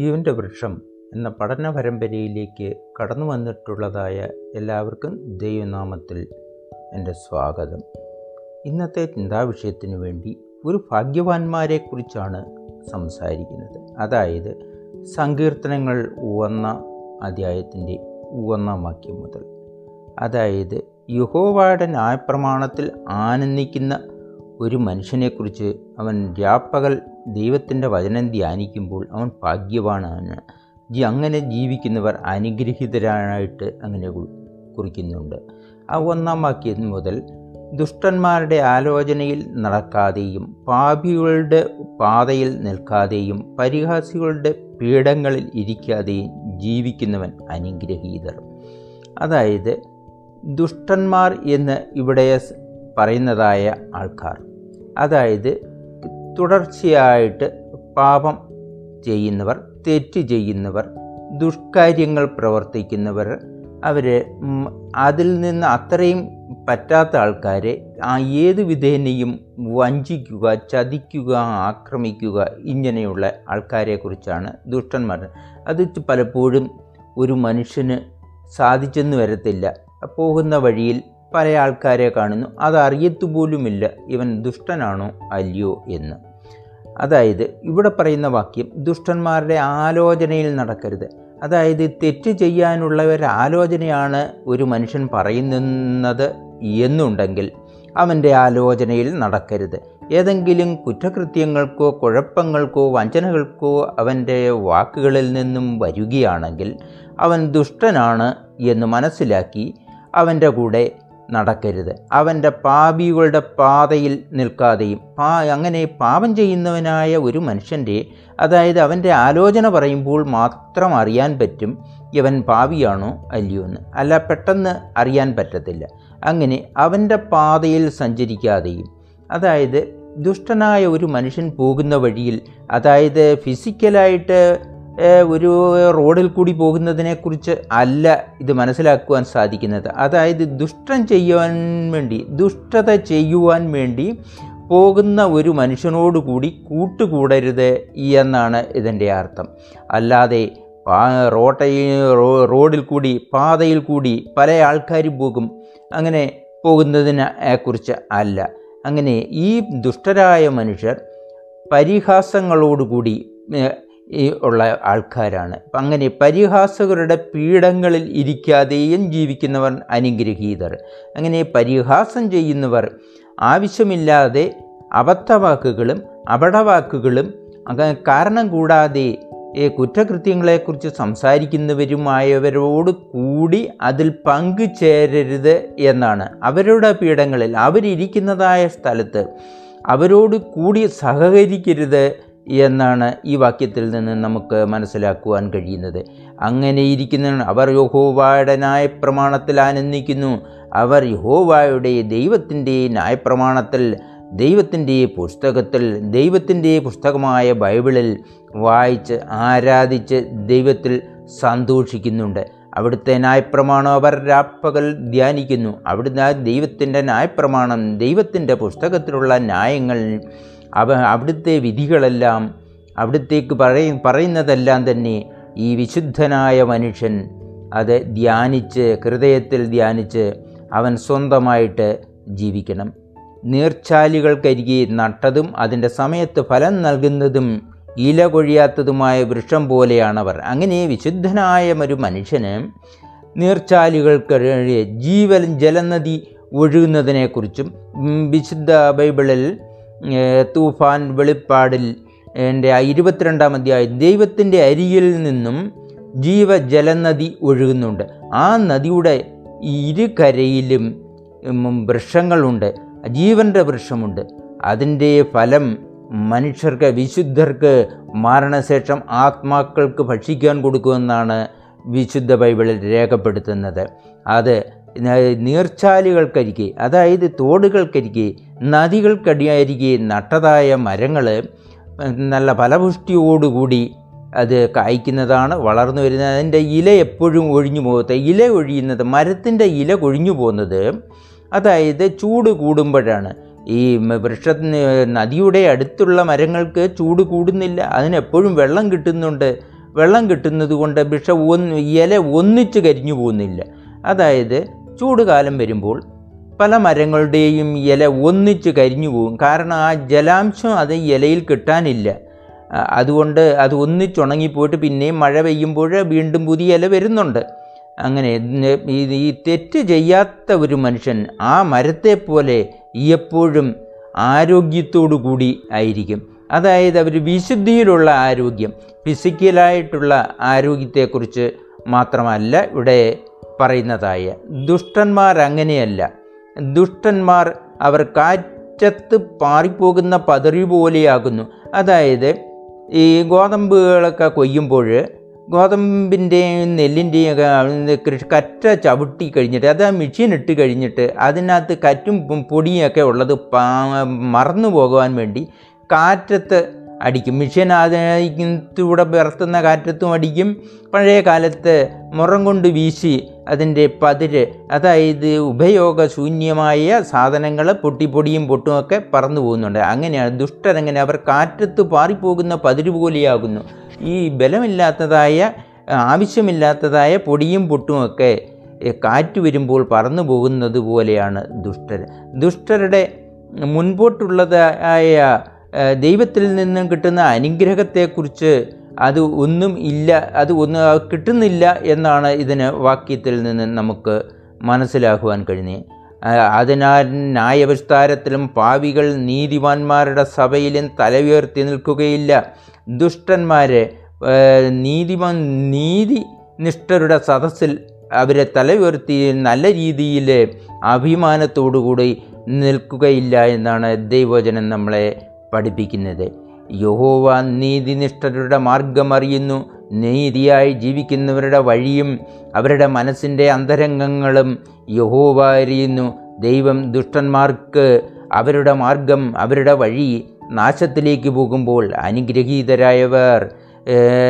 ജീവന്റെ വൃക്ഷം എന്ന പഠന പരമ്പരയിലേക്ക് കടന്നു വന്നിട്ടുള്ളതായ എല്ലാവർക്കും ദൈവനാമത്തിൽ എന്റെ സ്വാഗതം. ഇന്നത്തെ ചിന്താവിഷയത്തിനു വേണ്ടി ഒരു ഭാഗ്യവാന്മാരെക്കുറിച്ചാണ് സംസാരിക്കുന്നത്. അതായത് സങ്കീർത്തനങ്ങൾ ഉവന്ന അധ്യായത്തിന്റെ ഉവന്നാം വാക്യം മുതൽ. അതായത് യഹോവയുടെ ന്യായപ്രമാണത്തിൽ ആനന്ദിക്കുന്ന ഒരു മനുഷ്യനെക്കുറിച്ച് അവൻ രാപ്പകൽ ദൈവത്തിന്റെ വചനം ധ്യാനിക്കുമ്പോൾ അവൻ ഭാഗ്യവാനാണ്. ജി അങ്ങനെ ജീവിക്കുന്നവർ അനുഗ്രഹീതരായിട്ട് അങ്ങനെ കുറിക്കുന്നുണ്ട്. ആ ഒന്നാം വാക്യം മുതൽ ദുഷ്ടന്മാരുടെ ആലോചനയിൽ നടക്കാതെയും പാപികളുടെ പാതയിൽ നിൽക്കാതെയും പരിഹാസികളുടെ പീഠങ്ങളിൽ ഇരിക്കാതെയും ജീവിക്കുന്നവൻ അനുഗ്രഹീതർ. അതായത് ദുഷ്ടന്മാർ എന്ന് ഇവിടെ പറയുന്നതായ ആൾക്കാർ. അതായത് തുടർച്ചയായിട്ട് പാപം ചെയ്യുന്നവർ തെറ്റ് ചെയ്യുന്നവർ ദുഷ്കാര്യങ്ങൾ പ്രവർത്തിക്കുന്നവർ അവർ അതിൽ നിന്ന് അത്രയും പറ്റാത്ത ആൾക്കാരെ ആ ഏത് വിധേനയും വഞ്ചിക്കുക ചതിക്കുക ആക്രമിക്കുക ഇങ്ങനെയുള്ള ആൾക്കാരെക്കുറിച്ചാണ് ദുഷ്ടന്മാർ. അത് പലപ്പോഴും ഒരു മനുഷ്യന് സാധിച്ചെന്ന് വരത്തില്ല. പോകുന്ന വഴിയിൽ പല ആൾക്കാരെ കാണുന്നു. അതറിയത്തുപോലുമില്ല ഇവൻ ദുഷ്ടനാണോ അല്ലയോ എന്ന്. അതായത് ഇവിടെ പറയുന്ന വാക്യം ദുഷ്ടന്മാരുടെ ആലോചനയിൽ നടക്കരുത്. അതായത് തെറ്റ് ചെയ്യാനുള്ള ഒരു ആലോചനയാണ് ഒരു മനുഷ്യൻ പറയുന്നത് എന്നുണ്ടെങ്കിൽ അവന്റെ ആലോചനയിൽ നടക്കരുത്. ഏതെങ്കിലും കുറ്റകൃത്യങ്ങൾക്കോ കുഴപ്പങ്ങൾക്കോ വഞ്ചനകൾക്കോ അവന്റെ വാക്കുകളിൽ നിന്നും വരികയാണെങ്കിൽ അവൻ ദുഷ്ടനാണ് എന്ന് മനസ്സിലാക്കി അവന്റെ കൂടെ നടക്കരുത്. അവന്റെ പാപികളുടെ പാതയിൽ നിൽക്കാതെയും പാ അങ്ങനെ പാപം ചെയ്യുന്നവനായ ഒരു മനുഷ്യന്റെ അതായത് അവന്റെ ആലോചന പറയുമ്പോൾ മാത്രം അറിയാൻ പറ്റും ഇവൻ പാപിയാണോ അല്ലയോ എന്ന്. അല്ല പെട്ടെന്ന് അറിയാൻ പറ്റത്തില്ല. അങ്ങനെ അവന്റെ പാതയിൽ സഞ്ചരിക്കാതെയും അതായത് ദുഷ്ടനായ ഒരു മനുഷ്യൻ പോകുന്ന വഴിയിൽ അതായത് ഫിസിക്കലായിട്ട് ഒരു റോഡിൽ കൂടി പോകുന്നതിനെക്കുറിച്ച് അല്ല ഇത് മനസ്സിലാക്കുവാൻ സാധിക്കുന്നത്. അതായത് ദുഷ്ടം ചെയ്യുവാൻ വേണ്ടി ദുഷ്ടത ചെയ്യുവാൻ വേണ്ടി പോകുന്ന ഒരു മനുഷ്യനോടുകൂടി കൂട്ടുകൂടരുത് എന്നാണ് ഇതിന്റെ അർത്ഥം. അല്ലാതെ റോട്ടയിൽ റോഡിൽ കൂടി പാതയിൽ കൂടി പല ആൾക്കാരും പോകും. അങ്ങനെ പോകുന്നതിനെ കുറിച്ച് അല്ല. അങ്ങനെ ഈ ദുഷ്ടരായ മനുഷ്യർ പരിഹാസങ്ങളോടുകൂടി ഈ ഉള്ള ആൾക്കാരാണ്. അപ്പം അങ്ങനെ പരിഹാസകരുടെ പീഠങ്ങളിൽ ഇരിക്കാതെയും ജീവിക്കുന്നവർ അനുഗ്രഹീതർ. അങ്ങനെ പരിഹാസം ചെയ്യുന്നവർ ആവശ്യമില്ലാതെ അബദ്ധവാക്കുകളും അപടവാക്കുകളും അങ്ങനെ കാരണം കൂടാതെ ഈ കുറ്റകൃത്യങ്ങളെക്കുറിച്ച് സംസാരിക്കുന്നവരുമായവരോട് കൂടി അതിൽ പങ്കുചേരരുത് എന്നാണ്. അവരുടെ പീഠങ്ങളിൽ അവരിയ്ക്കുന്നതായ സ്ഥലത്ത് അവരോട് കൂടി സഹകരിക്കരുത് എന്നാണ് ഈ വാക്യത്തിൽ നിന്ന് നമുക്ക് മനസ്സിലാക്കുവാൻ കഴിയുന്നത്. അങ്ങനെ ഇരിക്കുന്ന അവർ യഹോവയുടെ ന്യായപ്രമാണത്തിൽ ആനന്ദിക്കുന്നു. അവർ യഹോവായുടെ ദൈവത്തിന്റെ ന്യായപ്രമാണത്തിൽ ദൈവത്തിന്റെ പുസ്തകത്തിൽ ദൈവത്തിന്റെ പുസ്തകമായ ബൈബിളിൽ വായിച്ച് ആരാധിച്ച് ദൈവത്തിൽ സന്തോഷിക്കുന്നുണ്ട്. അവിടുത്തെ ന്യായപ്രമാണം അവർ രാപ്പകൽ ധ്യാനിക്കുന്നു. അവിടുന്ന് ദൈവത്തിന്റെ ന്യായപ്രമാണം ദൈവത്തിന്റെ പുസ്തകത്തിലുള്ള ന്യായങ്ങൾ അവ അവിടുത്തെ വിധികളെല്ലാം അവിടുത്തേക്ക് പറയ പറയുന്നതെല്ലാം തന്നെ ഈ വിശുദ്ധനായ മനുഷ്യൻ അത് ധ്യാനിച്ച് ഹൃദയത്തിൽ ധ്യാനിച്ച് അവൻ സ്വന്തമായിട്ട് ജീവിക്കണം. നീർച്ചാലികൾക്കരികെ നട്ടതും അതിന്റെ സമയത്ത് ഫലം നൽകുന്നതും ഇല കൊഴിയാത്തതുമായ വൃക്ഷം പോലെയാണവർ. അങ്ങനെ വിശുദ്ധനായ ഒരു മനുഷ്യന് നീർച്ചാലുകൾക്ക് ജീവൻ ജലനദി ഒഴുകുന്നതിനെക്കുറിച്ചും വിശുദ്ധ ബൈബിളിൽ തൂഫാൻ വെളിപ്പാടിൽ എന്റെ ഇരുപത്തിരണ്ടാം അധ്യായം ദൈവത്തിന്റെ അരിയിൽ നിന്നും ജീവജലനദി ഒഴുകുന്നുണ്ട്. ആ നദിയുടെ ഇരുകരയിലും കരയിലും വൃക്ഷങ്ങളുണ്ട്. ജീവന്റെ വൃക്ഷമുണ്ട്. അതിന്റെ ഫലം മനുഷ്യർക്ക് വിശുദ്ധർക്ക് മരണശേഷം ആത്മാക്കൾക്ക് ഭക്ഷിക്കാൻ കൊടുക്കുമെന്നാണ് വിശുദ്ധ ബൈബിളിൽ രേഖപ്പെടുത്തുന്നത്. അത് നീർച്ചാലുകൾക്കരികെ അതായത് തോടുകൾക്കരികെ നദികൾക്കടിയരികെ നട്ടതായ മരങ്ങൾ നല്ല ഫലപുഷ്ടിയോടുകൂടി അത് കായ്ക്കുന്നതാണ് വളർന്നു വരുന്നത് അതിന്റെ ഇല എപ്പോഴും ഒഴിഞ്ഞു പോകത്തെ ഇല ഒഴിയുന്നത് മരത്തിന്റെ ഇല കൊഴിഞ്ഞു പോകുന്നത് അതായത് ചൂട് കൂടുമ്പോഴാണ്. ഈ വൃക്ഷത്തിന് നദിയുടെ അടുത്തുള്ള മരങ്ങൾക്ക് ചൂട് കൂടുന്നില്ല അതിനെപ്പോഴും വെള്ളം കിട്ടുന്നുണ്ട്. വെള്ളം കിട്ടുന്നത് കൊണ്ട് വൃക്ഷം ഒന്ന് ഇല ഒന്നിച്ച് കരിഞ്ഞു പോകുന്നില്ല. അതായത് ചൂട് കാലം വരുമ്പോൾ പല മരങ്ങളുടെയും ഇല ഒന്നിച്ച് കരിഞ്ഞു പോകും. കാരണം ആ ജലാംശം അത് ഇലയിൽ കിട്ടാനില്ല. അതുകൊണ്ട് അത് ഒന്നിച്ചുണങ്ങിപ്പോയിട്ട് പിന്നെയും മഴ പെയ്യുമ്പോൾ വീണ്ടും പുതിയ ഇല വരുന്നുണ്ട്. അങ്ങനെ ഈ തെറ്റ് ചെയ്യാത്ത ഒരു മനുഷ്യൻ ആ മരത്തെ പോലെ എപ്പോഴും ആരോഗ്യത്തോടു കൂടി ആയിരിക്കും. അതായത് അവർ വിശുദ്ധിയിലുള്ള ആരോഗ്യം ഫിസിക്കലായിട്ടുള്ള ആരോഗ്യത്തെക്കുറിച്ച് മാത്രമല്ല ഇവിടെ പറയുന്നതായ ദുഷ്ടന്മാർ അങ്ങനെയല്ല. ദുഷ്ടന്മാർ അവർ കാറ്റത്ത് പാറിപ്പോകുന്ന പതറി പോലെയാകുന്നു. അതായത് ഈ ഗോതമ്പുകളൊക്കെ കൊയ്യുമ്പോൾ ഗോതമ്പിന്റെയും നെല്ലിന്റെയും കൃഷി കറ്റ ചവിട്ടി കഴിഞ്ഞിട്ട് അത് ആ മെഷീൻ ഇട്ട് കഴിഞ്ഞിട്ട് അതിനകത്ത് കറ്റും പൊടിയൊക്കെ ഉള്ളത് മറന്നു പോകുവാൻ വേണ്ടി കാറ്റത്ത് അടിക്കും. മെഷീൻ അതിനകത്തൂടെ വിറത്തുന്ന കാറ്റത്തും അടിക്കും. പഴയ കാലത്ത് മുറം കൊണ്ട് വീശി അതിന്റെ പതിര് അതായത് ഉപയോഗശൂന്യമായ സാധനങ്ങൾ പൊട്ടിപ്പൊടിയും പൊട്ടുമൊക്കെ പറന്നു പോകുന്നുണ്ട്. അങ്ങനെയാണ് ദുഷ്ടരങ്ങനെ അവർ കാറ്റത്ത് പാറിപ്പോകുന്ന പതിര് പോലെയാകുന്നു. ഈ ബലമില്ലാത്തതായ ആവശ്യമില്ലാത്തതായ പൊടിയും പൊട്ടുമൊക്കെ കാറ്റ് വരുമ്പോൾ പറന്നു പോകുന്നത് പോലെയാണ് ദുഷ്ടർ ദുഷ്ടരുടെ മുൻപോട്ടുള്ളതായ ദൈവത്തിൽ നിന്നും കിട്ടുന്ന അനുഗ്രഹത്തെക്കുറിച്ച് അത് ഒന്നും ഇല്ല അത് ഒന്ന് കിട്ടുന്നില്ല എന്നാണ് ഇതിന് വാക്യത്തിൽ നിന്ന് നമുക്ക് മനസ്സിലാക്കുവാൻ കഴിഞ്ഞത് അതിനാൽ ന്യായവിസ്താരത്തിലും പാവികൾ നീതിമാന്മാരുടെ സഭയിലും ഉയർത്തി നിൽക്കുകയില്ല. ദുഷ്ടന്മാരെ നീതിമാൻ നീതി നിഷ്ഠരുടെ സദസ്സിൽ അവരെ തലയുയർത്തി നല്ല രീതിയിൽ അഭിമാനത്തോടുകൂടി നിൽക്കുകയില്ല എന്നാണ് ദൈവവചനം നമ്മളെ പഠിപ്പിക്കുന്നത്. യഹോവ നീതിനിഷ്ഠരുടെ മാർഗം അറിയുന്നു നീതിയായി ജീവിക്കുന്നവരുടെ വഴിയും അവരുടെ മനസ്സിന്റെ അന്തരംഗങ്ങളും യഹോവ അറിയുന്നു. ദൈവം ദുഷ്ടന്മാർക്ക് അവരുടെ മാർഗം അവരുടെ വഴി നാശത്തിലേക്ക് പോകുമ്പോൾ അനുഗ്രഹീതരായവർ.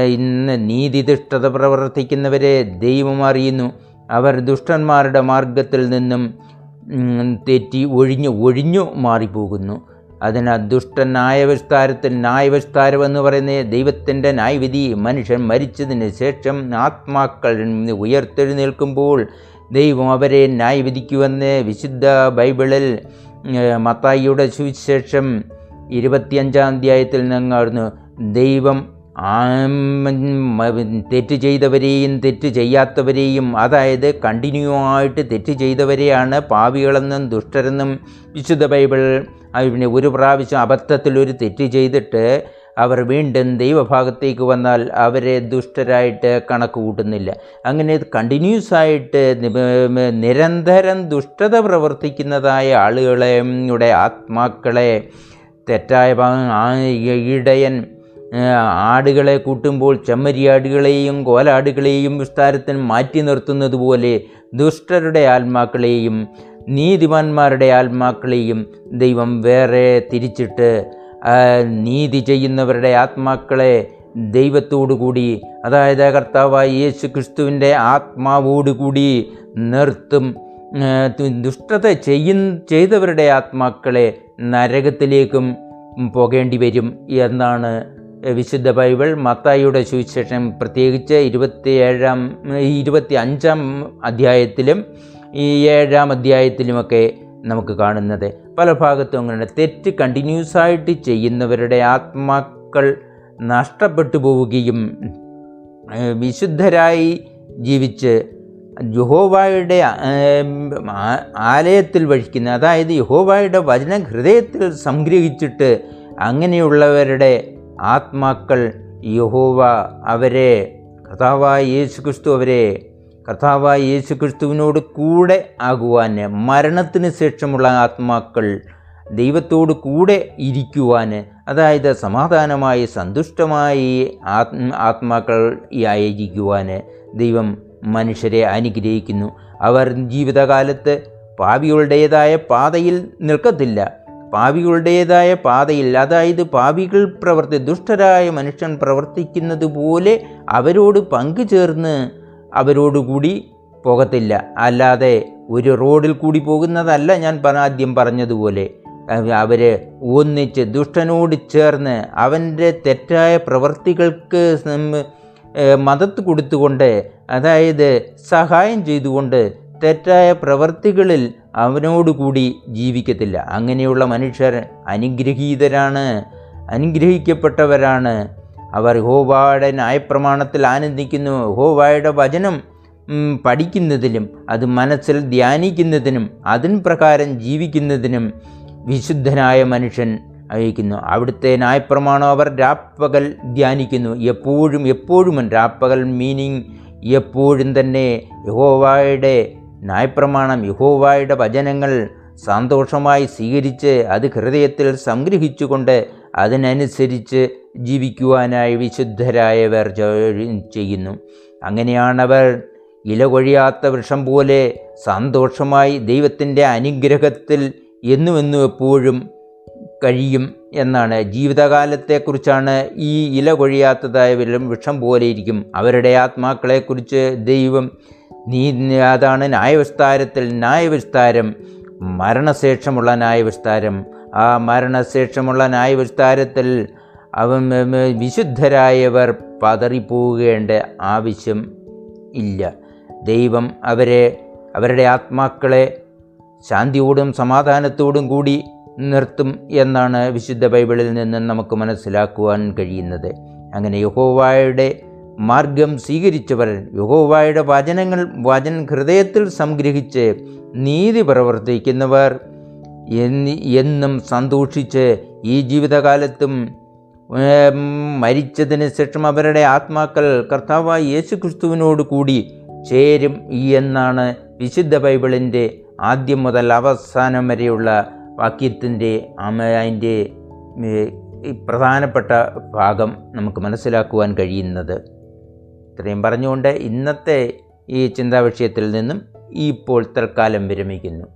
ഇന്ന് നീതിദിഷ്ടത പ്രവർത്തിക്കുന്നവരെ ദൈവം അറിയുന്നു. അവർ ദുഷ്ടന്മാരുടെ മാർഗത്തിൽ നിന്നും തെറ്റി ഒഴിഞ്ഞു ഒഴിഞ്ഞു മാറിപ്പോകുന്നു. അതിനാൽ ദുഷ്ടൻ ന്യായവിസ്താരത്തിൽ ന്യായവിസ്താരം എന്ന് പറയുന്നത് ദൈവത്തിന്റെ ന്യായവിധി മനുഷ്യൻ മരിച്ചതിന് ശേഷം ആത്മാക്കൾ ഉയർത്തെഴുന്നേൽക്കുമ്പോൾ ദൈവം അവരെ ന്യായവിധിക്കുവെന്ന് വിശുദ്ധ ബൈബിളിൽ മത്തായിയുടെ സുവിശേഷം ഇരുപത്തിയഞ്ചാം അധ്യായത്തിൽ നിന്നായിരുന്നു ദൈവം തെറ്റ് ചെയ്തവരെയും തെറ്റ് ചെയ്യാത്തവരെയും അതായത് കണ്ടിന്യൂ ആയിട്ട് തെറ്റ് ചെയ്തവരെയാണ് പാവികളെന്നും ദുഷ്ടരെന്നും വിശുദ്ധ ബൈബിൾ പിന്നെ ഒരു പ്രാവശ്യം അബദ്ധത്തിൽ ഒരു തെറ്റ് ചെയ്തിട്ട് അവർ വീണ്ടും ദൈവഭാഗത്തേക്ക് വന്നാൽ അവരെ ദുഷ്ടരായിട്ട് കണക്ക് കൂട്ടുന്നില്ല. അങ്ങനെ കണ്ടിന്യൂസ് ആയിട്ട് നിരന്തരം ദുഷ്ടത പ്രവർത്തിക്കുന്നതായ ആളുകളെ ആത്മാക്കളെ തെറ്റായ ഇടയൻ ആടുകളെ കൂട്ടുമ്പോൾ ചെമ്മരിയാടുകളെയും കോലാടുകളെയും വിസ്താരത്തിന് മാറ്റി നിർത്തുന്നത് പോലെ ദുഷ്ടരുടെ ആത്മാക്കളെയും നീതിമാന്മാരുടെ ആത്മാക്കളെയും ദൈവം വേറെ തിരിച്ചിട്ട് നീതി ചെയ്യുന്നവരുടെ ആത്മാക്കളെ ദൈവത്തോടു കൂടി അതായത് കർത്താവായ യേശു ക്രിസ്തുവിന്റെ ആത്മാവോടുകൂടി നിർത്തും. ദുഷ്ടത ചെയ്യ ചെയ്തവരുടെ ആത്മാക്കളെ നരകത്തിലേക്കും പോകേണ്ടി വരും എന്നാണ് വിശുദ്ധ ബൈബിൾ മത്തായിയുടെ സുവിശേഷം പ്രത്യേകിച്ച് ഇരുപത്തിയേഴാം ഇരുപത്തി അഞ്ചാം അധ്യായത്തിലും ഈ ഏഴാം അധ്യായത്തിലുമൊക്കെ നമുക്ക് കാണുന്നത്. പല ഭാഗത്തും അങ്ങനെ തെറ്റ് കണ്ടിന്യൂസ് ആയിട്ട് ചെയ്യുന്നവരുടെ ആത്മാക്കൾ നഷ്ടപ്പെട്ടു പോവുകയും വിശുദ്ധരായി ജീവിച്ച് യഹോവായുടെ ആലയത്തിൽ വഹിക്കുന്ന അതായത് യഹോവായുടെ വചന ഹൃദയത്തിൽ സംഗ്രഹിച്ചിട്ട് അങ്ങനെയുള്ളവരുടെ ആത്മാക്കൾ യഹോവ അവരെ കർത്താവായ യേശു ക്രിസ്തു അവരെ കർത്താവായ യേശു ക്രിസ്തുവിനോട് കൂടെ ആകുവാൻ മരണത്തിന് ശേഷമുള്ള ആത്മാക്കൾ ദൈവത്തോട് കൂടെ ഇരിക്കുവാൻ അതായത് സമാധാനമായി സന്തുഷ്ടമായി ആത്മ ആത്മാക്കൾ ആയിരിക്കുവാൻ ദൈവം മനുഷ്യരെ അനുഗ്രഹിക്കുന്നു. അവർ ജീവിതകാലത്ത് പാപികളുടേതായ പാതയിൽ നിൽക്കത്തില്ല. പാപികളുടേതായ പാതയിൽ അതായത് പാവികൾ പ്രവർത്തി ദുഷ്ടരായ മനുഷ്യൻ പ്രവർത്തിക്കുന്നത് പോലെ അവരോട് പങ്കുചേർന്ന് അവരോടുകൂടി പോകത്തില്ല. അല്ലാതെ ഒരു റോഡിൽ കൂടി പോകുന്നതല്ല ഞാൻ ആദ്യം പറഞ്ഞതുപോലെ. അവർ ഒന്നിച്ച് ദുഷ്ടനോട് ചേർന്ന് അവന്റെ തെറ്റായ പ്രവർത്തികൾക്ക് മതത്ത് കൊടുത്തുകൊണ്ട് അതായത് സഹായം ചെയ്തുകൊണ്ട് തെറ്റായ പ്രവർത്തികളിൽ അവനോടുകൂടി ജീവിക്കത്തില്ല. അങ്ങനെയുള്ള മനുഷ്യർ അനുഗ്രഹീതരാണ് അനുഗ്രഹിക്കപ്പെട്ടവരാണ്. അവർ ഹോവായുടെ ന്യായപ്രമാണത്തിൽ ആനന്ദിക്കുന്നു. ഹോവായുടെ വചനം പഠിക്കുന്നതിലും അത് മനസ്സിൽ ധ്യാനിക്കുന്നതിനും അതിൻ പ്രകാരം ജീവിക്കുന്നതിനും വിശുദ്ധനായ മനുഷ്യൻ അയക്കുന്നു. അവിടുത്തെ ന്യായപ്രമാണം അവർ രാപ്പകൽ ധ്യാനിക്കുന്നു. എപ്പോഴും എപ്പോഴും രാപ്പകൽ മീനിങ് എപ്പോഴും തന്നെ യഹോവായുടെ ന്യായപ്രമാണം യഹോവായുടെ വചനങ്ങൾ സന്തോഷമായി സ്വീകരിച്ച് അത് ഹൃദയത്തിൽ സംഗ്രഹിച്ചുകൊണ്ട് അതിനനുസരിച്ച് ജീവിക്കുവാനായി വിശുദ്ധരായവർ ചെയ്യുന്നു. അങ്ങനെയാണവർ ഇല കൊഴിയാത്ത വൃക്ഷം പോലെ സന്തോഷമായി ദൈവത്തിന്റെ അനുഗ്രഹത്തിൽ എന്നുമെന്നും എപ്പോഴും കഴിയും എന്നാണ്. ജീവിതകാലത്തെക്കുറിച്ചാണ് ഈ ഇല കൊഴിയാത്തതായ വൃക്ഷം പോലെ ഇരിക്കും. അവരുടെ ആത്മാക്കളെക്കുറിച്ച് ദൈവം നീ അതാണ് ന്യായവിസ്താരത്തിൽ ന്യായവിസ്താരം മരണശേഷമുള്ള ന്യായവിസ്താരം. ആ മരണശേഷമുള്ള ന്യായവിസ്താരത്തിൽ അവൻ വിശുദ്ധരായവർ പതറിപ്പോകേണ്ട ആവശ്യം ഇല്ല. ദൈവം അവരെ അവരുടെ ആത്മാക്കളെ ശാന്തിയോടും സമാധാനത്തോടും കൂടി നിർത്തും എന്നാണ് വിശുദ്ധ ബൈബിളിൽ നിന്ന് നമുക്ക് മനസ്സിലാക്കുവാൻ കഴിയുന്നത്. അങ്ങനെ യഹോവായുടെ മാർഗം സ്വീകരിച്ചവർ യഹോവായുടെ വചനങ്ങൾ വചൻ ഹൃദയത്തിൽ സംഗ്രഹിച്ച് നീതി പ്രവർത്തിക്കുന്നവർ. എന്നി സന്തോഷിച്ച് ഈ ജീവിതകാലത്തും മരിച്ചതിന് ശേഷം അവരുടെ ആത്മാക്കൾ കർത്താവായ യേശു ക്രിസ്തുവിനോട് കൂടി ചേരും എന്നാണ് വിശുദ്ധ ബൈബിളിന്റെ ആദ്യം മുതൽ അവസാനം വരെയുള്ള വാക്യത്തിന്റെ അതിന്റെ പ്രധാനപ്പെട്ട ഭാഗം നമുക്ക് മനസ്സിലാക്കുവാൻ കഴിയുന്നത്. ഇത്രയും പറഞ്ഞുകൊണ്ട് ഇന്നത്തെ ഈ ചിന്താവിഷയത്തിൽ നിന്നും ഇപ്പോൾ തൽക്കാലം വിരമിക്കുന്നു.